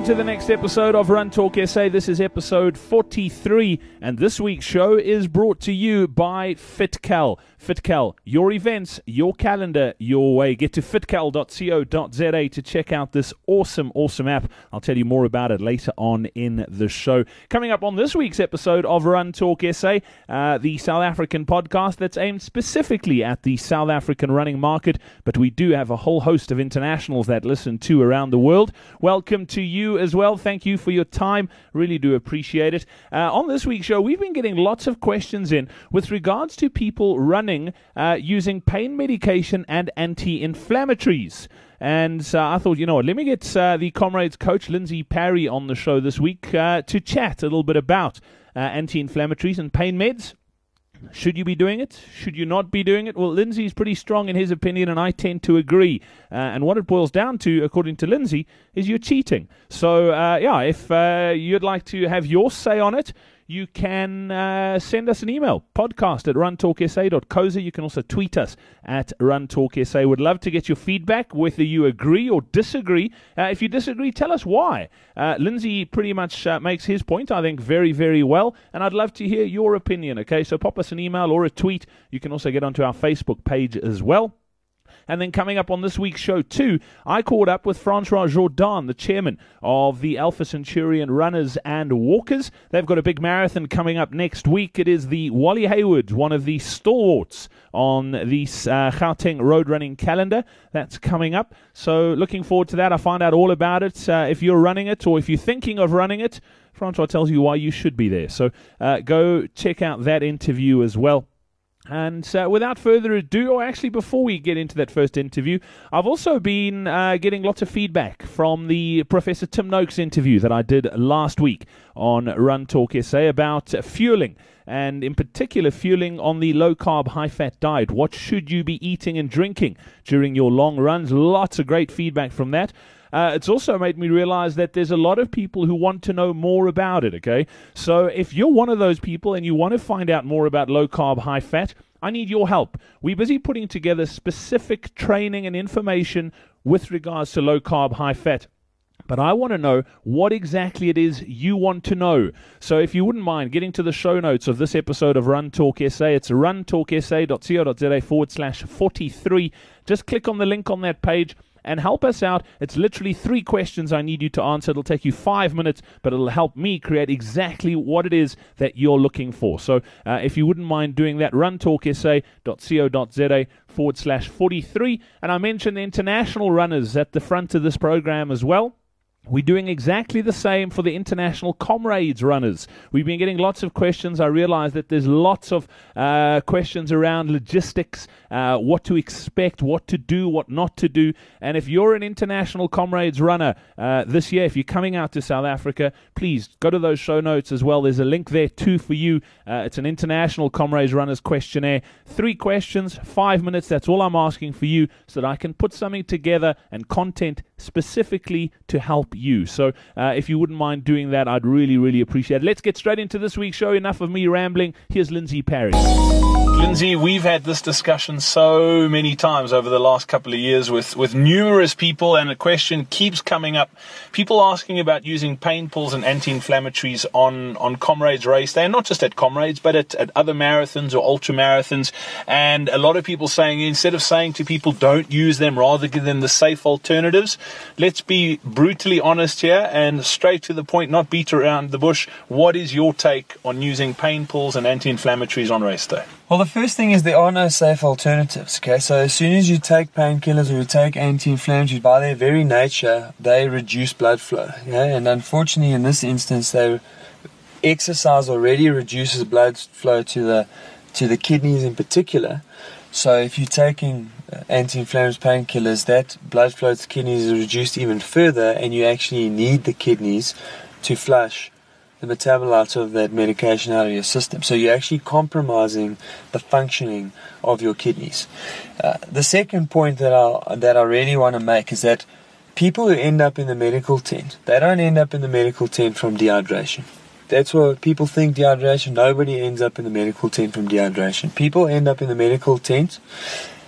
into the next episode of Run Talk SA. This is episode 43, and this week's show is brought to you by FitCal. FitCal, your events, your calendar, your way. Get to fitcal.co.za to check out this awesome, awesome app. I'll tell you more about it later on in the show. Coming up on this week's episode of Run Talk SA, uh, the South African podcast that's aimed specifically at the South African running market, but we do have a whole host of internationals that listen to around the world. Welcome to you as well. Thank you for your time. Really do appreciate it. Uh, on this week's show, we've been getting lots of questions in with regards to people running uh, using pain medication and anti inflammatories. And uh, I thought, you know what, let me get uh, the Comrades coach, Lindsay Parry, on the show this week uh, to chat a little bit about uh, anti inflammatories and pain meds. Should you be doing it? Should you not be doing it? Well, Lindsay's pretty strong in his opinion, and I tend to agree. Uh, and what it boils down to, according to Lindsay, is you're cheating. So, uh, yeah, if uh, you'd like to have your say on it, you can uh, send us an email, podcast at runtalksa.coza. You can also tweet us at runtalksa. Would love to get your feedback, whether you agree or disagree. Uh, if you disagree, tell us why. Uh, Lindsay pretty much uh, makes his point, I think, very, very well, and I'd love to hear your opinion, okay? So pop us an email or a tweet. You can also get onto our Facebook page as well. And then coming up on this week's show, too, I caught up with Francois Jourdan, the chairman of the Alpha Centurion Runners and Walkers. They've got a big marathon coming up next week. It is the Wally Hayward, one of the stalwarts on the uh, Gauteng road running calendar. That's coming up. So looking forward to that. I find out all about it. Uh, if you're running it or if you're thinking of running it, Francois tells you why you should be there. So uh, go check out that interview as well. And uh, without further ado, or actually before we get into that first interview, I've also been uh, getting lots of feedback from the Professor Tim Noakes interview that I did last week on Run Talk SA about fueling and in particular fueling on the low carb, high fat diet. What should you be eating and drinking during your long runs? Lots of great feedback from that. Uh, it's also made me realize that there's a lot of people who want to know more about it, okay? So if you're one of those people and you want to find out more about low carb, high fat, I need your help. We're busy putting together specific training and information with regards to low carb, high fat. But I want to know what exactly it is you want to know. So if you wouldn't mind getting to the show notes of this episode of Run Talk SA, it's runtalksa.co.za forward slash 43. Just click on the link on that page and help us out. It's literally three questions I need you to answer. It'll take you five minutes, but it'll help me create exactly what it is that you're looking for. So uh, if you wouldn't mind doing that, runtalksa.co.za forward slash 43. And I mentioned the international runners at the front of this program as well. We're doing exactly the same for the international comrades runners. We've been getting lots of questions. I realize that there's lots of uh, questions around logistics, uh, what to expect, what to do, what not to do. And if you're an international comrades runner uh, this year, if you're coming out to South Africa, please go to those show notes as well. There's a link there too for you. Uh, it's an international comrades runners questionnaire. Three questions, five minutes. That's all I'm asking for you so that I can put something together and content specifically to help you. So uh, if you wouldn't mind doing that, I'd really, really appreciate it. Let's get straight into this week's show. Enough of me rambling. Here's Lindsay Parry. Lindsay, we've had this discussion so many times over the last couple of years with, with numerous people, and a question keeps coming up. People asking about using pain pills and anti inflammatories on, on Comrades race day, not just at Comrades, but at, at other marathons or ultra marathons. And a lot of people saying instead of saying to people, don't use them, rather give them the safe alternatives, let's be brutally honest here and straight to the point, not beat around the bush. What is your take on using pain pills and anti inflammatories on race day? Well, the first thing is there are no safe alternatives. Okay, so as soon as you take painkillers or you take anti-inflammatories, by their very nature, they reduce blood flow. Yeah, and unfortunately, in this instance, they exercise already reduces blood flow to the to the kidneys in particular. So if you're taking uh, anti-inflammatory painkillers, that blood flow to kidneys is reduced even further, and you actually need the kidneys to flush the metabolites of that medication out of your system. So you're actually compromising the functioning of your kidneys. Uh, the second point that I that I really want to make is that people who end up in the medical tent, they don't end up in the medical tent from dehydration. That's what people think dehydration. Nobody ends up in the medical tent from dehydration. People end up in the medical tent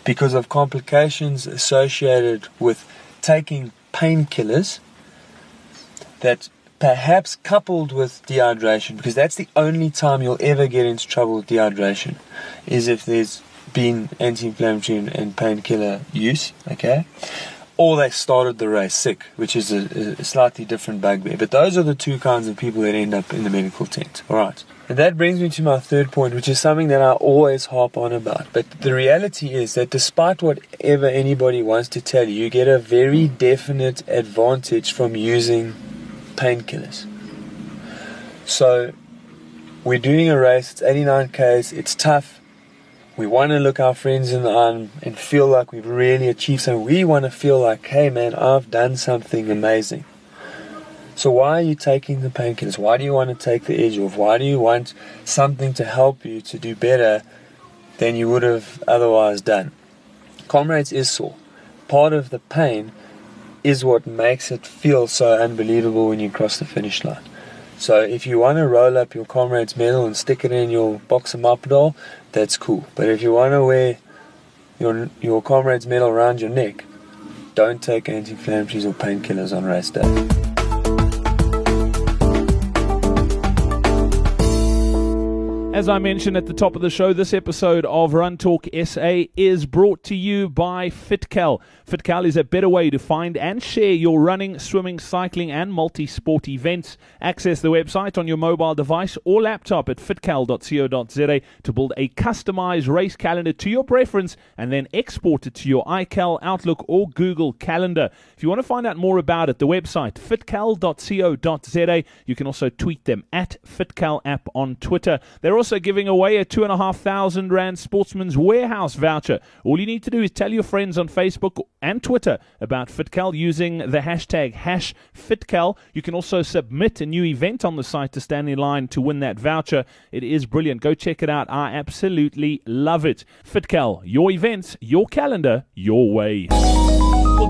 because of complications associated with taking painkillers that perhaps coupled with dehydration, because that's the only time you'll ever get into trouble with dehydration, is if there's been anti-inflammatory and painkiller use, okay? Or they started the race sick, which is a, a, slightly different bugbear. But those are the two kinds of people that end up in the medical tent. All right. And that brings me to my third point, which is something that I always harp on about. But the reality is that despite whatever anybody wants to tell you, you get a very definite advantage from using painkillers. So we're doing a race, it's 89 Ks, it's tough. We want to look our friends in the eye and feel like we've really achieved something. We want to feel like, hey man, I've done something amazing. So why are you taking the painkillers? Why do you want to take the edge off? Why do you want something to help you to do better than you would have otherwise done? Comrades is sore. Part of the pain is what makes it feel so unbelievable when you cross the finish line. So if you want to roll up your comrade's medal and stick it in your box of Mapadol, that's cool. But if you want to wear your your comrade's medal around your neck, don't take anti-inflammatories or painkillers on race day. As I mentioned at the top of the show, this episode of Run Talk SA is brought to you by FitCal. FitCal is a better way to find and share your running, swimming, cycling, and multi sport events. Access the website on your mobile device or laptop at fitcal.co.za to build a customized race calendar to your preference and then export it to your iCal, Outlook, or Google Calendar. If you want to find out more about it, the website fitcal.co.za. You can also tweet them at FitCal app on Twitter. They're also giving away a two and a half thousand rand Sportsman's Warehouse voucher. All you need to do is tell your friends on Facebook and Twitter about FitCal using the hashtag hash FitCal. You can also submit a new event on the site to stand in line to win that voucher. It is brilliant. Go check it out. I absolutely love it. FitCal, your events, your calendar, your way.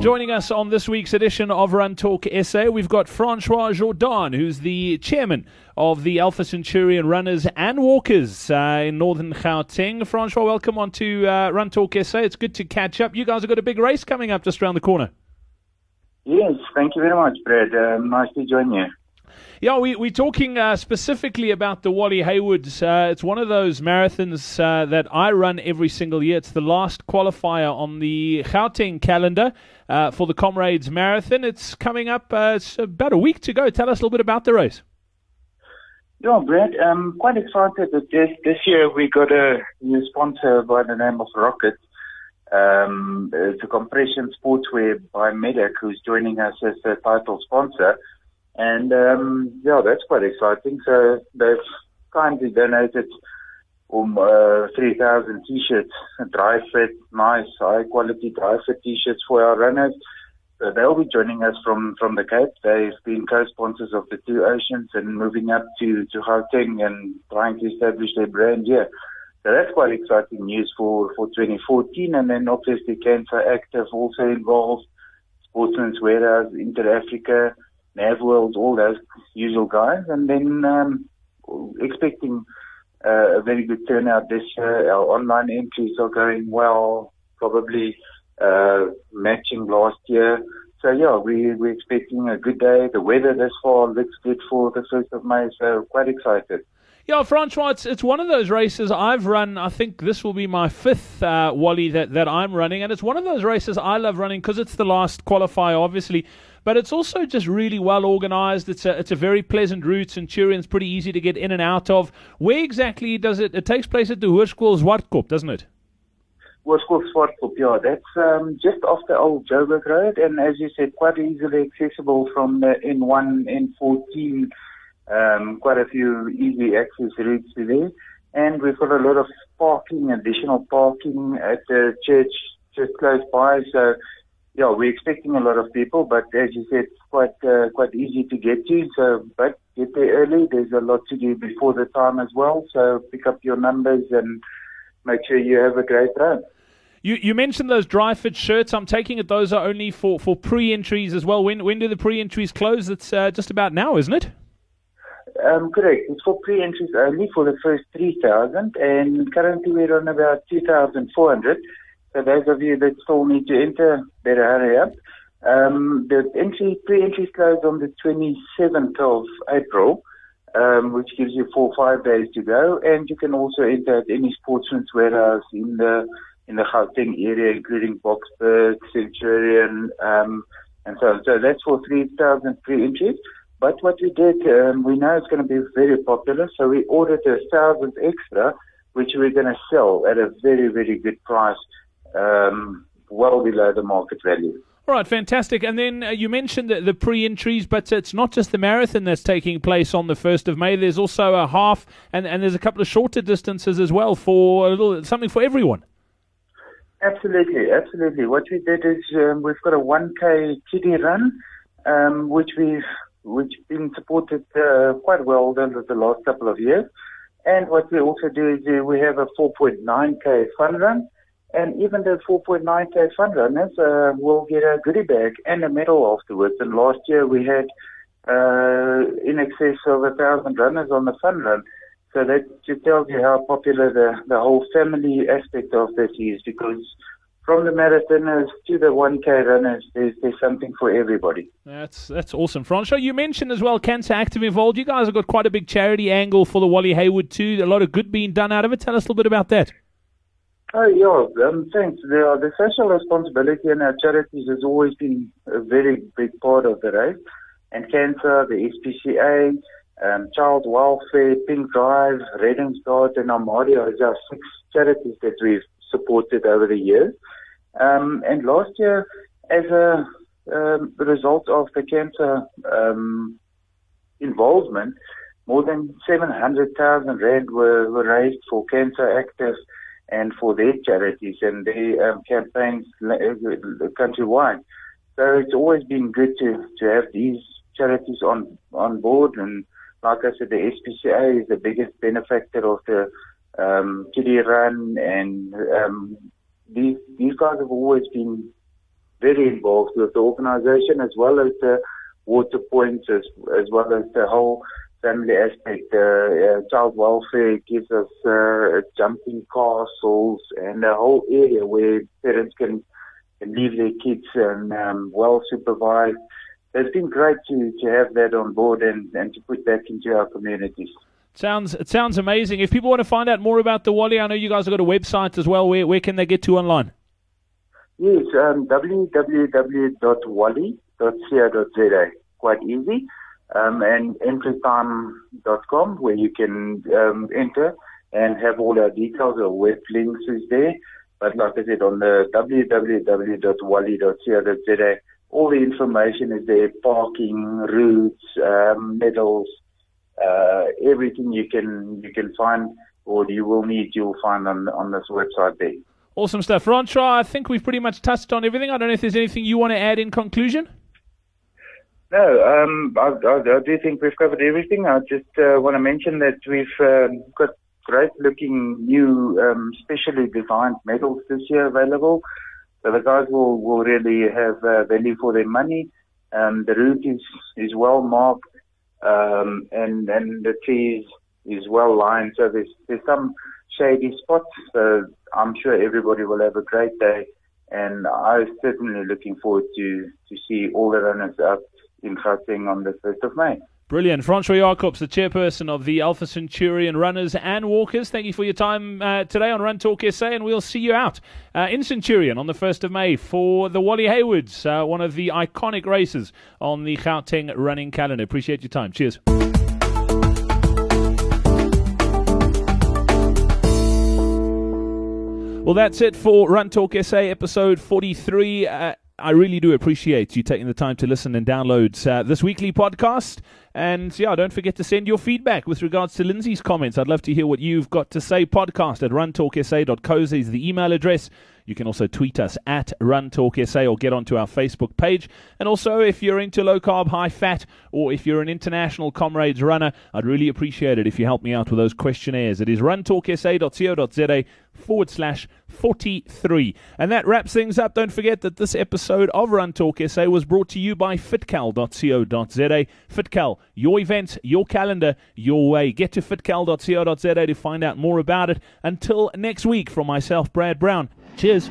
Joining us on this week's edition of Run Talk SA, we've got Francois Jourdan, who's the chairman of the Alpha Centurion Runners and Walkers uh, in Northern Gauteng. Francois, welcome on to uh, Run Talk SA. It's good to catch up. You guys have got a big race coming up just around the corner. Yes, thank you very much, Brad. Uh, nice to join you. Yeah, we, we're talking uh, specifically about the Wally Haywards. Uh, it's one of those marathons uh, that I run every single year. It's the last qualifier on the Gauteng calendar uh, for the Comrades Marathon. It's coming up. Uh, it's about a week to go. Tell us a little bit about the race. Yeah, Brad, I'm quite excited that this, this year we got a new sponsor by the name of Rocket. Um, it's a compression sportswear by Medak who's joining us as a title sponsor. And um, yeah, that's quite exciting. So they've kindly donated um, uh, 3,000 t-shirts, dry fit, nice, high quality dry fit t-shirts for our runners. So they'll be joining us from, from the Cape. They've been co-sponsors of the two oceans and moving up to, to Gauteng and trying to establish their brand here. So that's quite exciting news for, for 2014. And then obviously Cancer Active also involved, Sportsman's Warehouse, Inter Africa, NavWorld, all those usual guys, and then um, expecting uh, a very good turnout this year. Our online entries are going well, probably uh, matching last year. So yeah, we we're expecting a good day. The weather this fall looks good for the first of May, so quite excited. Yeah, Francois, it's, it's one of those races I've run. I think this will be my fifth uh, Wally that, that I'm running. And it's one of those races I love running because it's the last qualifier, obviously. But it's also just really well organized. It's a, it's a very pleasant route. Centurion's pretty easy to get in and out of. Where exactly does it? It takes place at the Hoërskool Zwartkop, doesn't it? Hoërskool Zwartkop, yeah. That's um, just off the old Joburg Road. And as you said, quite easily accessible from the N1, N14 um, quite a few easy access routes to there. And we've got a lot of parking, additional parking at the church just close by. So, yeah, we're expecting a lot of people, but as you said, quite uh, quite easy to get to. So, but get there early. There's a lot to do before the time as well. So, pick up your numbers and make sure you have a great run. You, you mentioned those dry fit shirts. I'm taking it those are only for, for pre entries as well. When when do the pre entries close? It's uh, just about now, isn't it? Um, correct. It's for pre-entries only for the first 3,000 and currently we're on about 2,400. So those of you that still need to enter, better hurry up. Um, the entry, pre-entry closed on the 27th of April, um, which gives you four or five days to go. And you can also enter at any sportsman's warehouse in the in the Gauteng area, including Boksburg, Centurion, um, and so on. So that's for 3,000 pre-entries. But what we did, um, we know it's going to be very popular, so we ordered a thousand extra, which we're going to sell at a very, very good price, um, well below the market value. All right, fantastic. And then uh, you mentioned the, the pre entries, but it's not just the marathon that's taking place on the 1st of May. There's also a half, and, and there's a couple of shorter distances as well for a little something for everyone. Absolutely, absolutely. What we did is um, we've got a 1K kiddie run, um, which we've which been supported uh, quite well over the last couple of years. And what we also do is uh, we have a 4.9K fun run and even the 4.9k fund runners uh, will get a goodie bag and a medal afterwards. And last year we had uh, in excess of a thousand runners on the fun run. So that just tells you how popular the, the whole family aspect of this is because from the marathoners to the 1K runners, there's, there's something for everybody. That's that's awesome. Francois, you mentioned as well Cancer Active involved. You guys have got quite a big charity angle for the Wally Hayward too. A lot of good being done out of it. Tell us a little bit about that. Oh, yeah, um, thanks. The, the social responsibility in our charities has always been a very big part of the race. And cancer, the SPCA, um, child welfare, Pink Drive, Reddingsguard, and Armadio is our six charities that we've supported over the years. Um, and last year, as a um, result of the cancer um, involvement, more than 700,000 rand were, were raised for cancer active and for their charities and their um, campaigns uh, countrywide. So it's always been good to, to have these charities on, on board. And like I said, the SPCA is the biggest benefactor of the um, run. And um, these, these guys have always been very involved with the organization as well as the water points as, as well as the whole family aspect. Uh, uh, child welfare gives us uh, jumping castles and a whole area where parents can, leave their kids and um, well supervised. It's been great to, to have that on board and, and to put that into our communities. Sounds it sounds amazing. If people want to find out more about the Wally, I know you guys have got a website as well. Where where can they get to online? Yes, um, www.wally.co.za. Quite easy um, and entrytime.com where you can um, enter and have all our details. Our web links is there. But like I said, on the www.wally.co.za, all the information is there, parking, routes, um, medals, uh, everything you can you can find or you will need, you'll find on on this website there. Awesome stuff. Francois, I think we've pretty much touched on everything. I don't know if there's anything you want to add in conclusion. No, um, I, I, I, do think we've covered everything. I just uh, want to mention that we've um, got great looking new, um, specially designed medals this year available. So the guys will, will really have uh, value for their money. Um, the route is, is well marked, um, and, and the trees is, well lined. So there's, there's some shady spots. So I'm sure everybody will have a great day. And I'm certainly looking forward to, to see all the runners up in Gauteng on the 1st of May. Brilliant. Francois Jacobs, the chairperson of the Alpha Centurion Runners and Walkers. Thank you for your time uh, today on Run Talk SA, and we'll see you out uh, in Centurion on the 1st of May for the Wally Haywards, uh, one of the iconic races on the Gauteng running calendar. Appreciate your time. Cheers. Well, that's it for Run Talk SA episode 43. I really do appreciate you taking the time to listen and download uh, this weekly podcast. And yeah, don't forget to send your feedback with regards to Lindsay's comments. I'd love to hear what you've got to say. Podcast at runtalksa.co.za is the email address. You can also tweet us at RunTalkSA or get onto our Facebook page. And also, if you're into low carb, high fat, or if you're an international comrades runner, I'd really appreciate it if you help me out with those questionnaires. It is runtalksa.co.za forward slash 43. And that wraps things up. Don't forget that this episode of Run Talk SA was brought to you by fitcal.co.za. Fitcal, your events, your calendar, your way. Get to fitcal.co.za to find out more about it. Until next week, from myself, Brad Brown. Cheers.